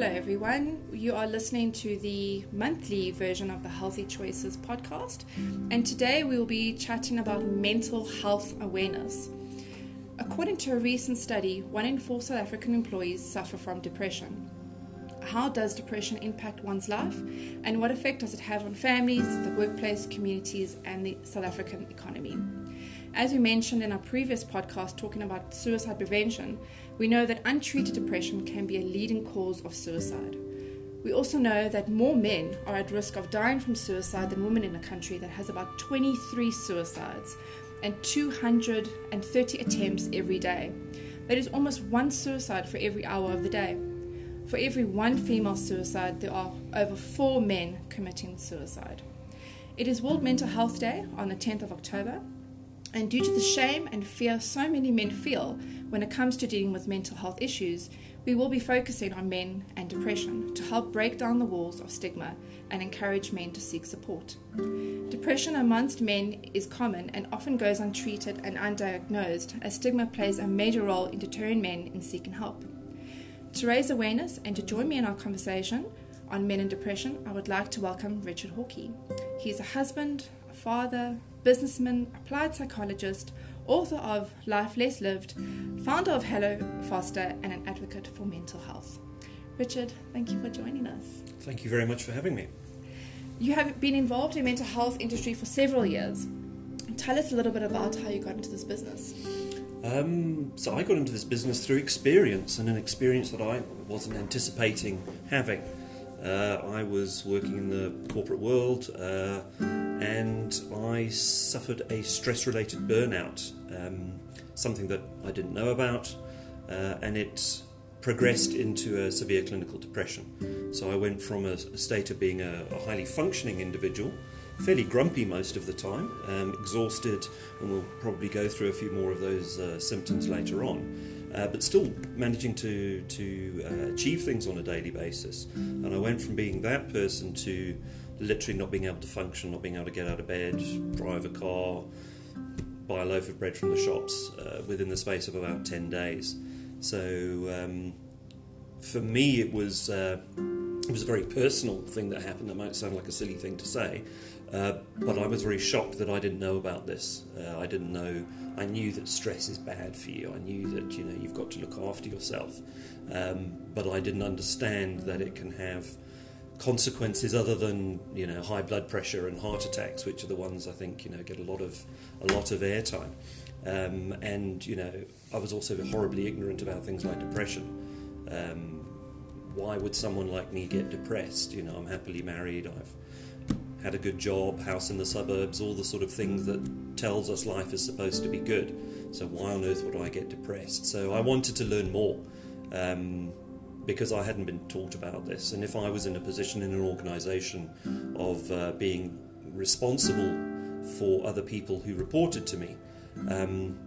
Hello, everyone. You are listening to the monthly version of the Healthi Choices podcast, and today we will be chatting about mental health awareness. According to a recent study, one in four South African employees suffer from depression. How does depression impact one's life, and what effect does it have on families, the workplace, communities, and the South African economy? As we mentioned in our previous podcast talking about suicide prevention, we know that untreated depression can be a leading cause of suicide. We also know that more men are at risk of dying from suicide than women in a country that has about 23 suicides and 230 attempts every day. That is almost one suicide for every hour of the day. For every one female suicide, there are over four men committing suicide. It is World Mental Health Day on the 10th of October, and due to the shame and fear so many men feel when it comes to dealing with mental health issues, we will be focusing on men and depression to help break down the walls of stigma and encourage men to seek support. Depression amongst men is common and often goes untreated and undiagnosed, as stigma plays a major role in deterring men in seeking help. To raise awareness and to join me in our conversation on men and depression, I would like to welcome Richard Hawkey. He is a husband, a father, businessman, applied psychologist, author of Life Less Lived, founder of Hello Foster, and an advocate for mental health. Richard, thank you for joining us. Thank you very much for having me. You have been involved in mental health industry for several years. Tell us a little bit about how you got into this business. Um, so I got into this business through experience, and an experience that I wasn't anticipating having. Uh, I was working in the corporate world, uh, and I suffered a stress-related burnout, um, something that I didn't know about, uh, and it progressed into a severe clinical depression. So I went from a, a state of being a, a, highly functioning individual, fairly grumpy most of the time, um, exhausted, and we'll probably go through a few more of those uh, symptoms later on. Uh, but still managing to to uh, achieve things on a daily basis, and I went from being that person to literally not being able to function, not being able to get out of bed, drive a car, buy a loaf of bread from the shops uh, within the space of about 10 days. So um, for me, it was, uh, it was a very personal thing that happened. That might sound like a silly thing to say, uh, but I was very shocked that I didn't know about this. Uh, I didn't know. I knew that stress is bad for you. I knew that you know you've got to look after yourself, um, but I didn't understand that it can have consequences other than you know high blood pressure and heart attacks, which are the ones I think you know get a lot of a lot of airtime. Um, and you know, I was also horribly ignorant about things like depression. Um, why would someone like me get depressed? You know, I'm happily married. I've had a good job, house in the suburbs, all the sort of things that tells us life is supposed to be good. So why on earth would I get depressed? So I wanted to learn more. Um, because I hadn't been taught about this. And if I was in a position in an organisation of uh, being responsible for other people who reported to me, um,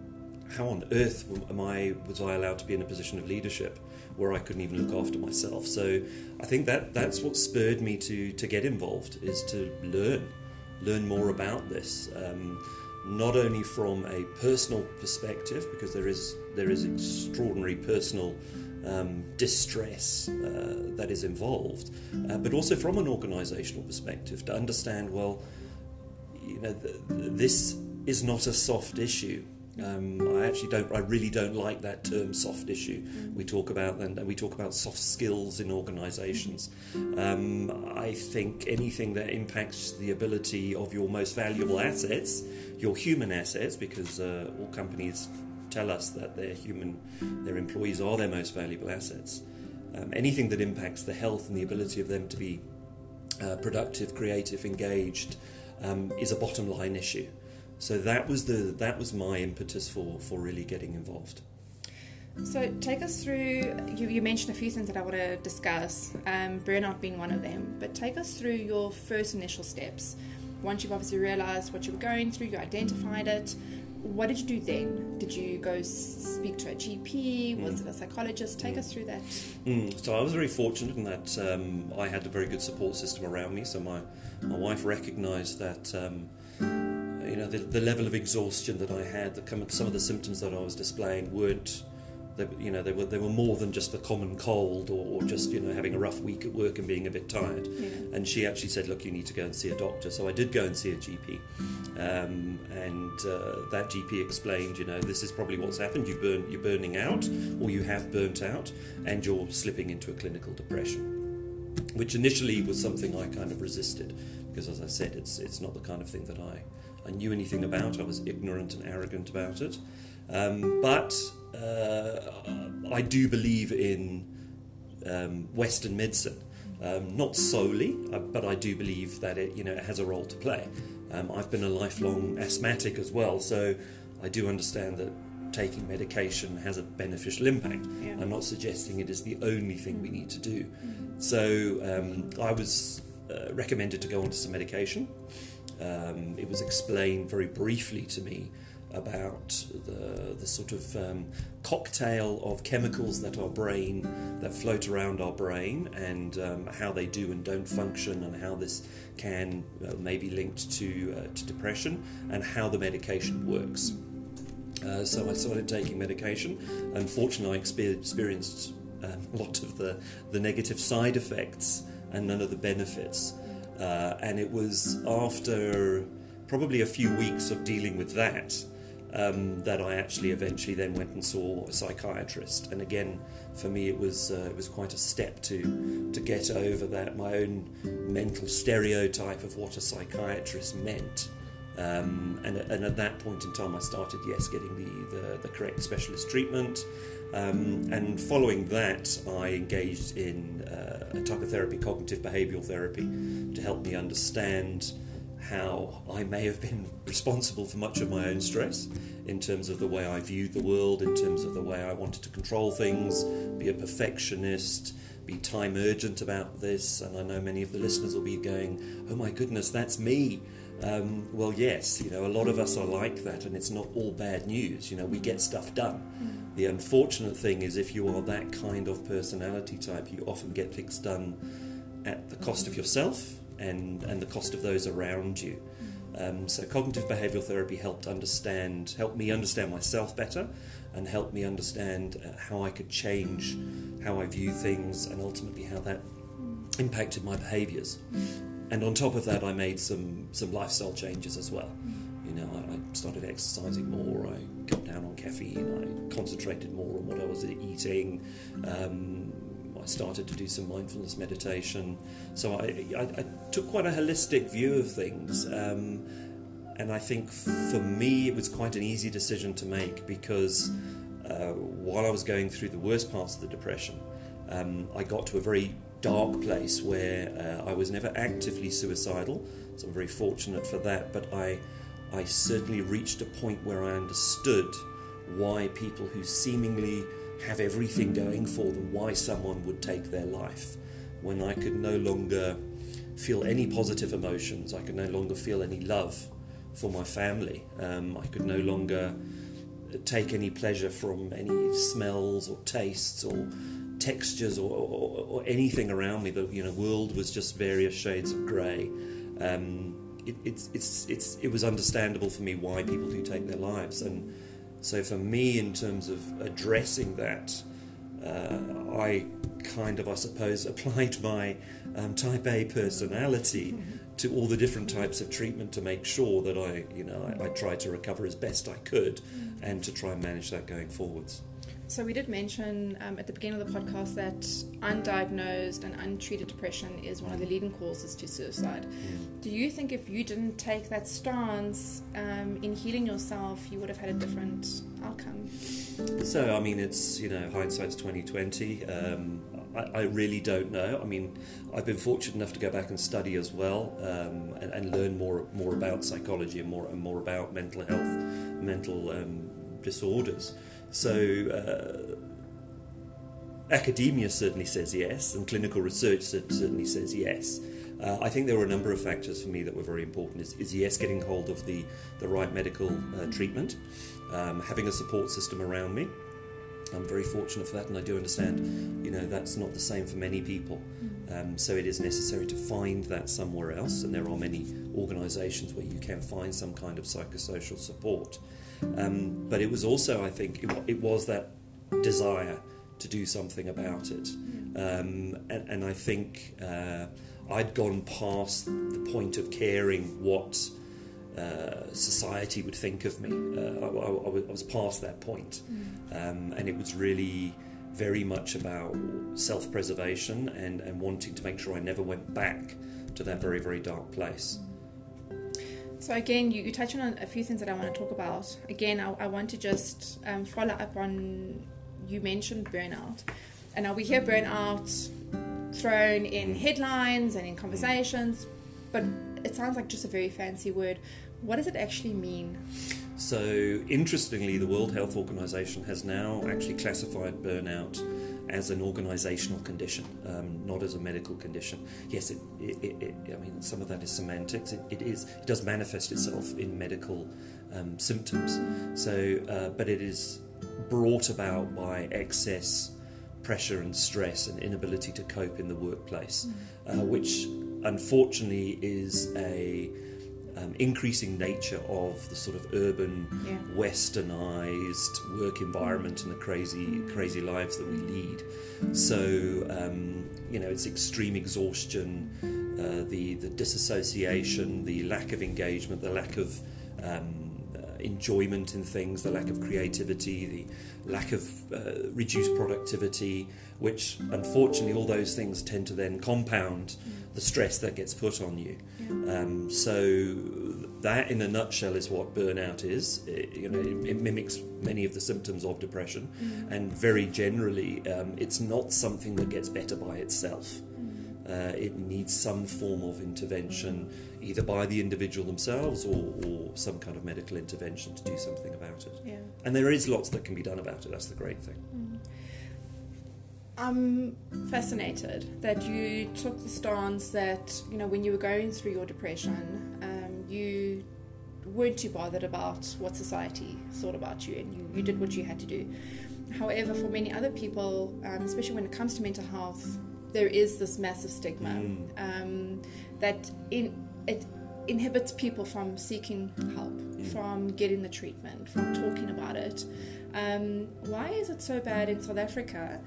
how on earth am I was I allowed to be in a position of leadership where I couldn't even look after myself? So I think that that's what spurred me to to get involved is to learn learn more about this. Um, not only from a personal perspective, because there is there is extraordinary personal um, distress uh, that is involved, uh, but also from an organisational perspective to understand well, you know, th- this is not a soft issue. Um, I actually don't. I really don't like that term "soft issue." We talk about and we talk about soft skills in organisations. Um, I think anything that impacts the ability of your most valuable assets, your human assets, because uh, all companies tell us that their human, their employees are their most valuable assets. Um, anything that impacts the health and the ability of them to be uh, productive, creative, engaged, um, is a bottom line issue. So that was the that was my impetus for for really getting involved. So take us through. You, you mentioned a few things that I want to discuss. Um, burnout being one of them, but take us through your first initial steps. Once you've obviously realised what you were going through, you identified it what did you do then? Did you go speak to a GP? Was mm. it a psychologist? Take mm. us through that. Mm. So I was very fortunate in that um, I had a very good support system around me. So my my wife recognised that. Um, know the, the, level of exhaustion that I had, the, some of the symptoms that I was displaying weren't they, you know, they were they were more than just a common cold or, or, just you know having a rough week at work and being a bit tired. Yeah. And she actually said, "Look, you need to go and see a doctor." So I did go and see a GP, um, and uh, that GP explained, you know, this is probably what's happened. You burn, you're burning out, or you have burnt out, and you're slipping into a clinical depression, which initially was something I kind of resisted because, as I said, it's it's not the kind of thing that I I knew anything about. I was ignorant and arrogant about it. Um, but uh, I do believe in um, Western medicine. Um, not solely, uh, but I do believe that it, you know, it has a role to play. Um, I've been a lifelong asthmatic as well, so I do understand that taking medication has a beneficial impact. Yeah. I'm not suggesting it is the only thing we need to do. So um, I was uh, recommended to go onto some medication. Um, it was explained very briefly to me about the, the sort of um, cocktail of chemicals that our brain that float around our brain and um, how they do and don't function and how this can uh, may be linked to uh, to depression and how the medication works. Uh, so I started taking medication. Unfortunately, I experienced um, a lot of the, the negative side effects and none of the benefits. Uh, and it was after probably a few weeks of dealing with that um, that I actually eventually then went and saw a psychiatrist. And again, for me, it was uh, it was quite a step to to get over that my own mental stereotype of what a psychiatrist meant. Um, and, and at that point in time, I started, yes, getting the, the, the correct specialist treatment. Um, and following that, I engaged in uh, a type of therapy, cognitive behavioral therapy, to help me understand how I may have been responsible for much of my own stress in terms of the way I viewed the world, in terms of the way I wanted to control things, be a perfectionist, be time urgent about this. And I know many of the listeners will be going, oh my goodness, that's me. Um, well, yes, you know, a lot of us are like that, and it's not all bad news. You know, we get stuff done. The unfortunate thing is, if you are that kind of personality type, you often get things done at the cost of yourself and, and the cost of those around you. Um, so cognitive behavioral therapy helped understand, helped me understand myself better, and helped me understand uh, how I could change how I view things, and ultimately how that impacted my behaviours. And on top of that, I made some some lifestyle changes as well. You know, I, I started exercising more. I cut down on caffeine. I concentrated more on what I was eating. Um, I started to do some mindfulness meditation. So I, I, I took quite a holistic view of things. Um, and I think for me, it was quite an easy decision to make because uh, while I was going through the worst parts of the depression, um, I got to a very dark place where uh, I was never actively suicidal. So I'm very fortunate for that. But I, I certainly reached a point where I understood why people who seemingly have everything going for them, why someone would take their life when I could no longer feel any positive emotions, I could no longer feel any love for my family, um, I could no longer take any pleasure from any smells or tastes or textures or, or, or anything around me. The you know world was just various shades of grey. Um, it, it's, it's, it's, it was understandable for me why people do take their lives and so for me, in terms of addressing that, uh, I kind of, I suppose, applied my um, Type A personality to all the different types of treatment to make sure that I, you know, I, I tried to recover as best I could, and to try and manage that going forwards. So we did mention um, at the beginning of the podcast that undiagnosed and untreated depression is one of the leading causes to suicide. Do you think if you didn't take that stance um, in healing yourself, you would have had a different outcome? So I mean, it's you know hindsight's twenty twenty. Um, I, I, really don't know. I mean, I've been fortunate enough to go back and study as well um, and, and, learn more more about psychology and more and more about mental health, mental um, disorders. So, uh, academia certainly says yes, and clinical research certainly says yes. Uh, I think there were a number of factors for me that were very important. Is, is yes, getting hold of the, the right medical uh, treatment, um, having a support system around me. I'm very fortunate for that, and I do understand, you know, that's not the same for many people. Um, so it is necessary to find that somewhere else, and there are many organisations where you can find some kind of psychosocial support. Um, but it was also, I think, it, it, was that desire to do something about it. Um, and, and I think uh, I'd gone past the point of caring what uh, society would think of me. Uh, I, I, I, was past that point. Um, and it was really very much about self preservation and, and wanting to make sure I never went back to that very, very dark place. So again, you, you touch on a few things that I want to talk about. Again, I, I want to just um, follow up on you mentioned burnout, and now we hear burnout thrown in headlines and in conversations, but it sounds like just a very fancy word. What does it actually mean? So, interestingly, the World Health Organization has now actually classified burnout as an organizational condition, um, not as a medical condition. Yes, it, it, it, I mean, some of that is semantics. It, is, it does manifest itself in medical um, symptoms. So, uh, but it is brought about by excess pressure and stress and inability to cope in the workplace, uh, which unfortunately is a um, increasing nature of the sort of urban, yeah. westernized work environment and the crazy, crazy lives that we lead. So, um, you know, it's extreme exhaustion, uh, the the disassociation, the lack of engagement, the lack of um, enjoyment in things, the lack of creativity, the lack of uh, reduced productivity, which unfortunately all those things tend to then compound. The stress that gets put on you. Yeah. Um, so that, in a nutshell, is what burnout is. It, you know, it, it, mimics many of the symptoms of depression, mm. and very generally, um, it's not something that gets better by itself. Mm. Uh, it needs some form of intervention, either by the individual themselves or, or, some kind of medical intervention to do something about it. Yeah. And there is lots that can be done about it. That's the great thing. Mm. I'm fascinated that you took the stance that, you know, when you were going through your depression, um, you weren't too bothered about what society thought about you and you, you did what you had to do. However, for many other people, um, especially when it comes to mental health, there is this massive stigma mm. um, that in, it inhibits people from seeking help, mm. from getting the treatment, from talking about it. Um, why is it so bad in South Africa?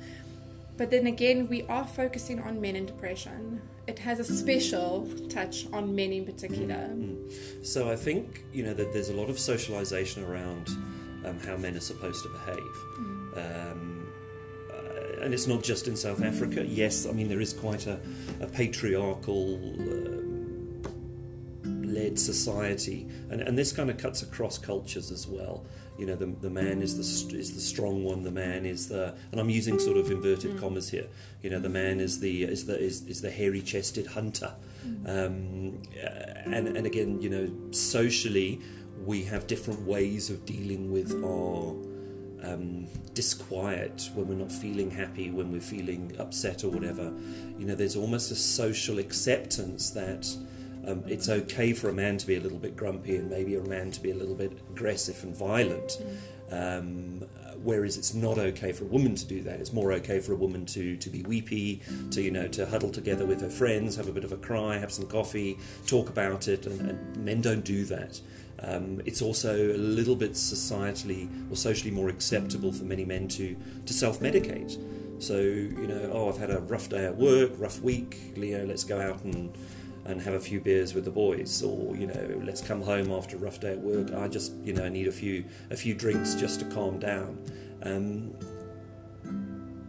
But then again, we are focusing on men in depression. It has a special touch on men in particular. Mm. So I think you know that there's a lot of socialization around um, how men are supposed to behave. Mm. Um, uh, and it's not just in South Africa. Yes, I mean there is quite a, a patriarchal uh, led society, and, and this kind of cuts across cultures as well. You know the, the man is the is the strong one the man is the and I'm using sort of inverted mm. commas here. You know the man is the is the is, is the hairy chested hunter. Mm. um, and and again you know socially we have different ways of dealing with our um, disquiet when we're not feeling happy when we're feeling upset or whatever. You know there's almost a social acceptance that um, it's okay for a man to be a little bit grumpy and maybe a man to be a little bit aggressive and violent. Um, whereas it's not okay for a woman to do that. It's more okay for a woman to, to be weepy, to you know, to huddle together with her friends, have a bit of a cry, have some coffee, talk about it, and, and men don't do that. Um, it's also a little bit societally or socially more acceptable for many men to, to self medicate. So, you know, oh, I've had a rough day at work, rough week, Leo, let's go out and and have a few beers with the boys, or you know, let's come home after a rough day at work. I just you know need a few a few drinks just to calm down. Um,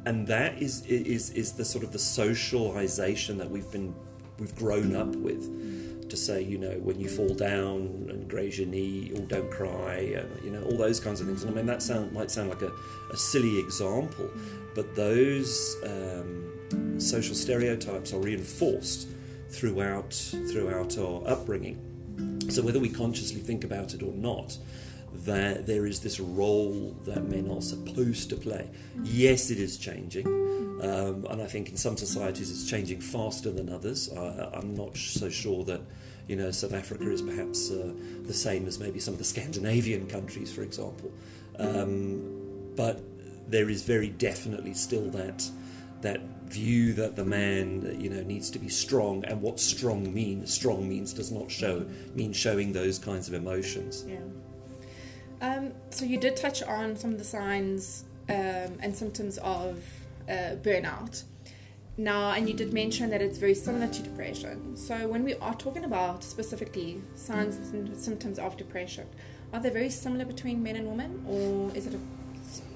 and that is is is the sort of the socialization that we've been we've grown up with to say you know when you fall down and graze your knee or don't cry and you know all those kinds of things and I mean that sound might sound like a, a silly example but those um, social stereotypes are reinforced throughout throughout our upbringing. So whether we consciously think about it or not, that there is this role that men are supposed to play. Yes, it is changing, um, and I think in some societies it's changing faster than others. Uh, I'm not so sure that you know South Africa is perhaps uh, the same as maybe some of the Scandinavian countries, for example. Um, but there is very definitely still that that view that the man you know needs to be strong and what strong means strong means does not show mean showing those kinds of emotions yeah um, so you did touch on some of the signs um, and symptoms of uh, burnout. Now, and you did mention that it's very similar to depression. So, when we are talking about specifically signs and symptoms of depression, are they very similar between men and women, or is it a,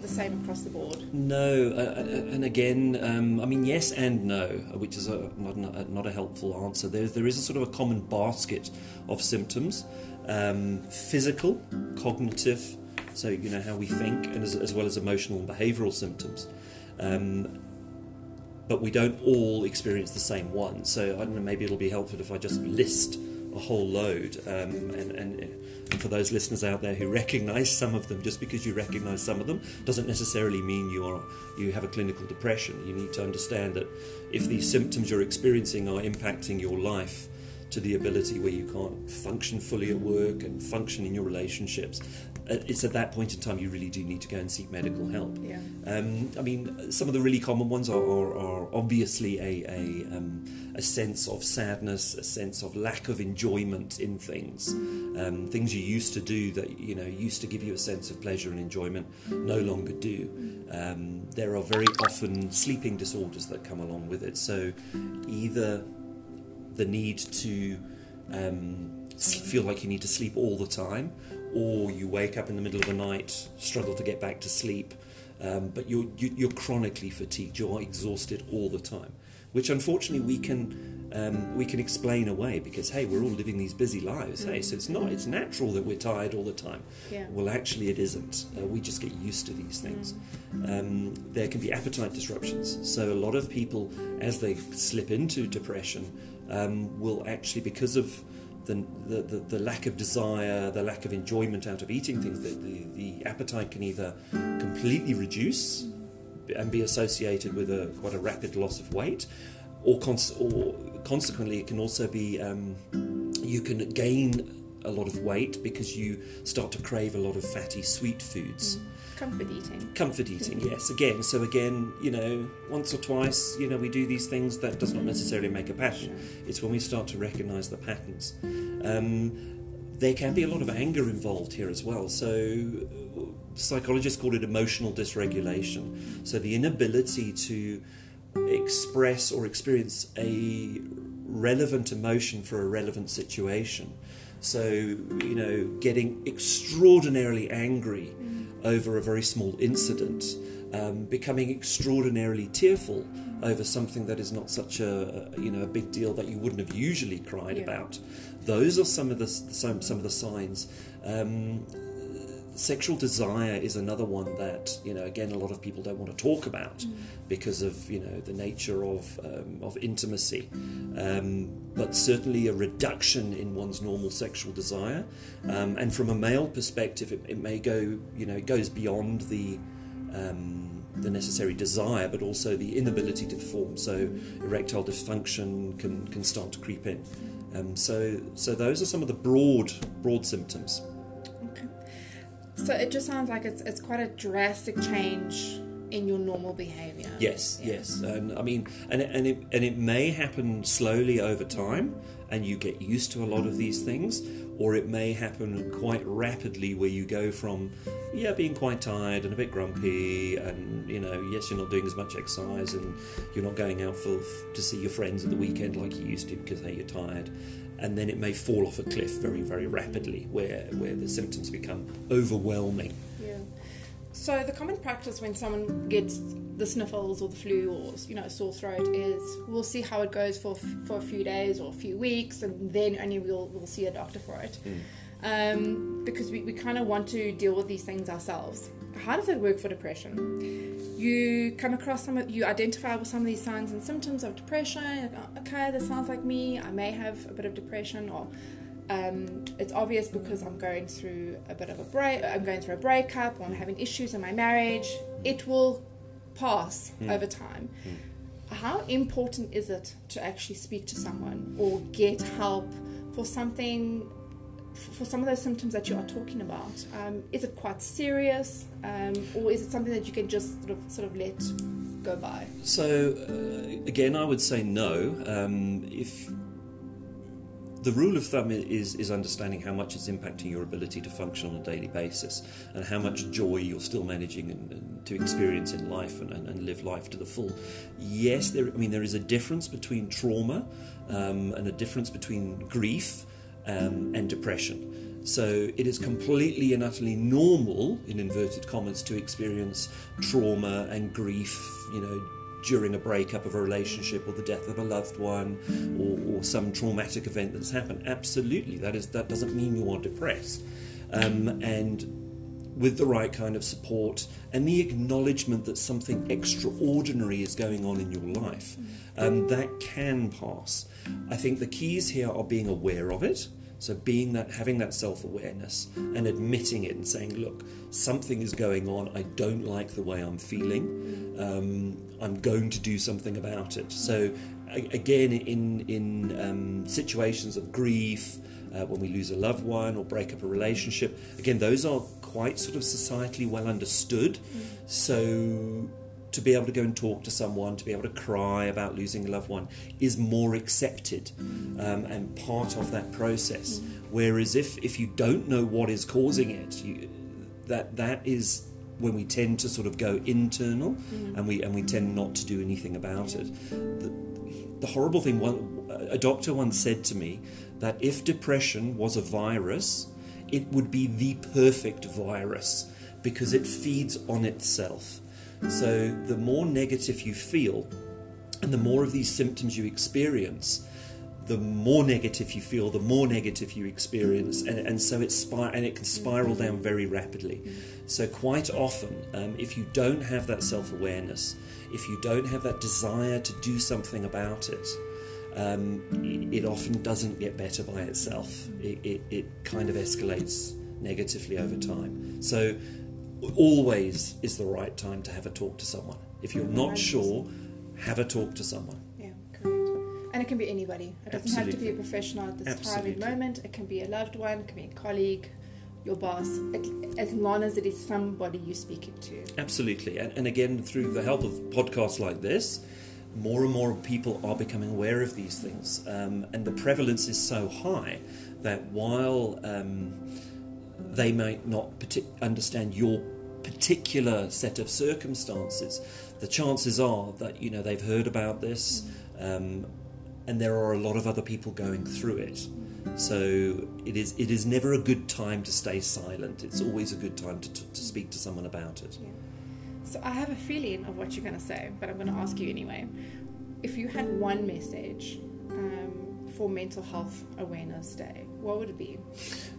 the same across the board? No, uh, uh and again, um, I mean, yes and no, which is a, not, a, not a helpful answer. There, there is a sort of a common basket of symptoms um, physical, cognitive, so you know how we think, and as, as well as emotional and behavioural symptoms. Um, but we don't all experience the same one. So I don't know, maybe it'll be helpful if I just list a whole load. Um, and, and, and, for those listeners out there who recognise some of them, just because you recognise some of them doesn't necessarily mean you are you have a clinical depression. You need to understand that if these symptoms you're experiencing are impacting your life to the ability where you can't function fully at work and function in your relationships, it's at that point in time you really do need to go and seek medical help. Yeah. Um, I mean, some of the really common ones are, are, are obviously a, a, um, a, sense of sadness, a sense of lack of enjoyment in things. Um, things you used to do that you know used to give you a sense of pleasure and enjoyment no longer do. Um, there are very often sleeping disorders that come along with it. So either the need to um, feel like you need to sleep all the time or you wake up in the middle of the night, struggle to get back to sleep, um, but you're, you, are chronically fatigued, you're exhausted all the time, which unfortunately we can. Um, we can explain away because hey we're all living these busy lives hey? So it's not it's natural that we're tired all the time. Yeah. well actually it isn't. Uh, we just get used to these things. Um, there can be appetite disruptions. So a lot of people as they slip into depression um, will actually because of the, the, the, lack of desire, the lack of enjoyment out of eating things, the, the, the appetite can either completely reduce and be associated with a quite a rapid loss of weight, or, cons- or consequently, it can also be um, you can gain a lot of weight because you start to crave a lot of fatty sweet foods. Mm. Comfort eating. Comfort eating, yes. Again, so again, you know, once or twice, you know, we do these things. That does not necessarily make a pattern. Sure. It's when we start to recognise the patterns. Um, there can be a lot of anger involved here as well. So psychologists call it emotional dysregulation. So the inability to express or experience a relevant emotion for a relevant situation. So, you know, getting extraordinarily angry over a very small incident, um, becoming extraordinarily tearful over something that is not such a, you know a big deal that you wouldn't have usually cried yeah. about. Those are some of the some some of the signs. Um, sexual desire is another one that you know again a lot of people don't want to talk about mm. because of you know the nature of um, of intimacy. Um, but certainly a reduction in one's normal sexual desire. Um, and from a male perspective it, it, may go you know it goes beyond the um, the necessary desire but also the inability to perform. So erectile dysfunction can can start to creep in. Um, so so those are some of the broad broad symptoms so it just sounds like it's it's quite a drastic change in your normal behavior. Yes, yeah. yes, and I mean, and and it and it may happen slowly over time, and you get used to a lot of these things, or it may happen quite rapidly where you go from yeah being quite tired and a bit grumpy, and you know yes you're not doing as much exercise and you're not going out for to see your friends at the weekend like you used to because hey you're tired, and then it may fall off a cliff very, very rapidly where, where the symptoms become overwhelming. Yeah. So the common practice when someone gets the sniffles or the flu or you know sore throat is we'll see how it goes for for a few days or a few weeks and then only we'll we'll see a doctor for it. Mm. Um, because we, we kind of want to deal with these things ourselves. How does it work for depression? you come across some of, you identify with some of these signs and symptoms of depression. Like, oh, okay, this sounds like me. I may have a bit of depression, or um, it's obvious because I'm going through a bit of a break. I'm going through a breakup, or I'm having issues in my marriage. It will pass mm. over time. Mm. How important is it to actually speak to someone or get help for something for some of those symptoms that you are talking about, um, is it quite serious, um, or is it something that you can just sort of sort of let go by? So, uh, again, I would say no. Um, if the rule of thumb is is understanding how much it's impacting your ability to function on a daily basis and how much joy you're still managing and, and to experience in life and, and, and, live life to the full. Yes, there. I mean, there is a difference between trauma um, and a difference between grief um, and depression. So it is completely and utterly normal, in inverted commas, to experience trauma and grief. You know during a breakup of a relationship or the death of a loved one or, or some traumatic event that's happened. Absolutely, that is that doesn't mean you are depressed. Um, and with the right kind of support and the acknowledgement that something extraordinary is going on in your life, um, that can pass. I think the keys here are being aware of it. So being that, having that self-awareness and admitting it and saying, "Look, something is going on. I don't like the way I'm feeling. Um, I'm going to do something about it." So again, in in um, situations of grief, uh, when we lose a loved one or break up a relationship, again, those are quite sort of societally well understood. So to be able to go and talk to someone, to be able to cry about losing a loved one, is more accepted um, and part of that process. Whereas if, if you don't know what is causing it, you, that that is when we tend to sort of go internal mm. and we and we tend not to do anything about it. The, the horrible thing, a doctor once said to me that if depression was a virus, it would be the perfect virus because it feeds on itself. So the more negative you feel, and the more of these symptoms you experience, the more negative you feel, the more negative you experience, and, and so it spir- and it can spiral down very rapidly. So quite often, um, if you don't have that self awareness, if you don't have that desire to do something about it, um, it, it, often doesn't get better by itself. It, it, it kind of escalates negatively over time. So always is the right time to have a talk to someone. If you're not sure, have a talk to someone. Yeah, correct. And it can be anybody. It doesn't Absolutely. have to be a professional at this Absolutely. time and moment. It can be a loved one, it can be a colleague, your boss, as long as it is somebody you're speaking to. Absolutely. And, and again, through the help of podcasts like this, more and more people are becoming aware of these things. Um, and the prevalence is so high that while um, they might not partic- understand your particular set of circumstances, the chances are that you know they've heard about this, um, and there are a lot of other people going through it. So it is it is never a good time to stay silent. It's always a good time to, to, to speak to someone about it. Yeah. So I have a feeling of what you're going to say, but I'm going to ask you anyway. If you had one message um, for Mental Health Awareness Day, what would it be?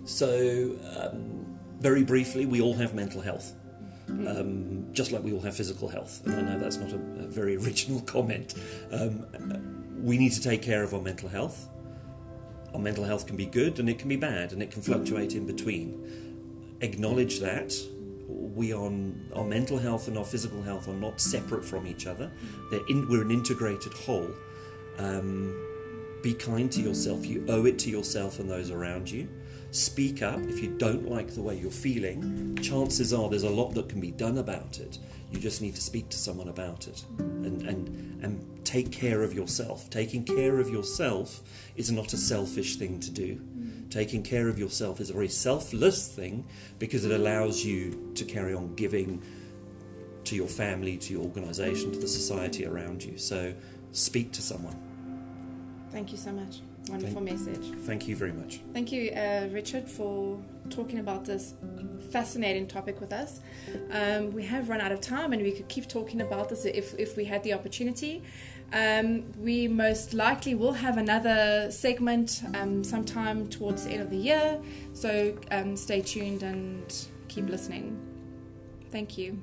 So, um, very briefly, we all have mental health. Um, just like we all have physical health. And I know that's not a, a very original comment. Um, we need to take care of our mental health. Our mental health can be good and it can be bad and it can fluctuate in between. Acknowledge that. We are, our mental health and our physical health are not separate from each other. In, we're an integrated whole. Um, be kind to yourself. You owe it to yourself and those around you speak up if you don't like the way you're feeling. Chances are there's a lot that can be done about it. You just need to speak to someone about it and, and, and take care of yourself. Taking care of yourself is not a selfish thing to do. Taking care of yourself is a very selfless thing because it allows you to carry on giving to your family, to your organization, to the society around you. So speak to someone. Thank you so much. Wonderful thank, message. Thank you very much. Thank you, uh, Richard, for talking about this fascinating topic with us. Um, we have run out of time and we could keep talking about this if, if we had the opportunity. Um, we most likely will have another segment um, sometime towards the end of the year, so um, stay tuned and keep listening. Thank you.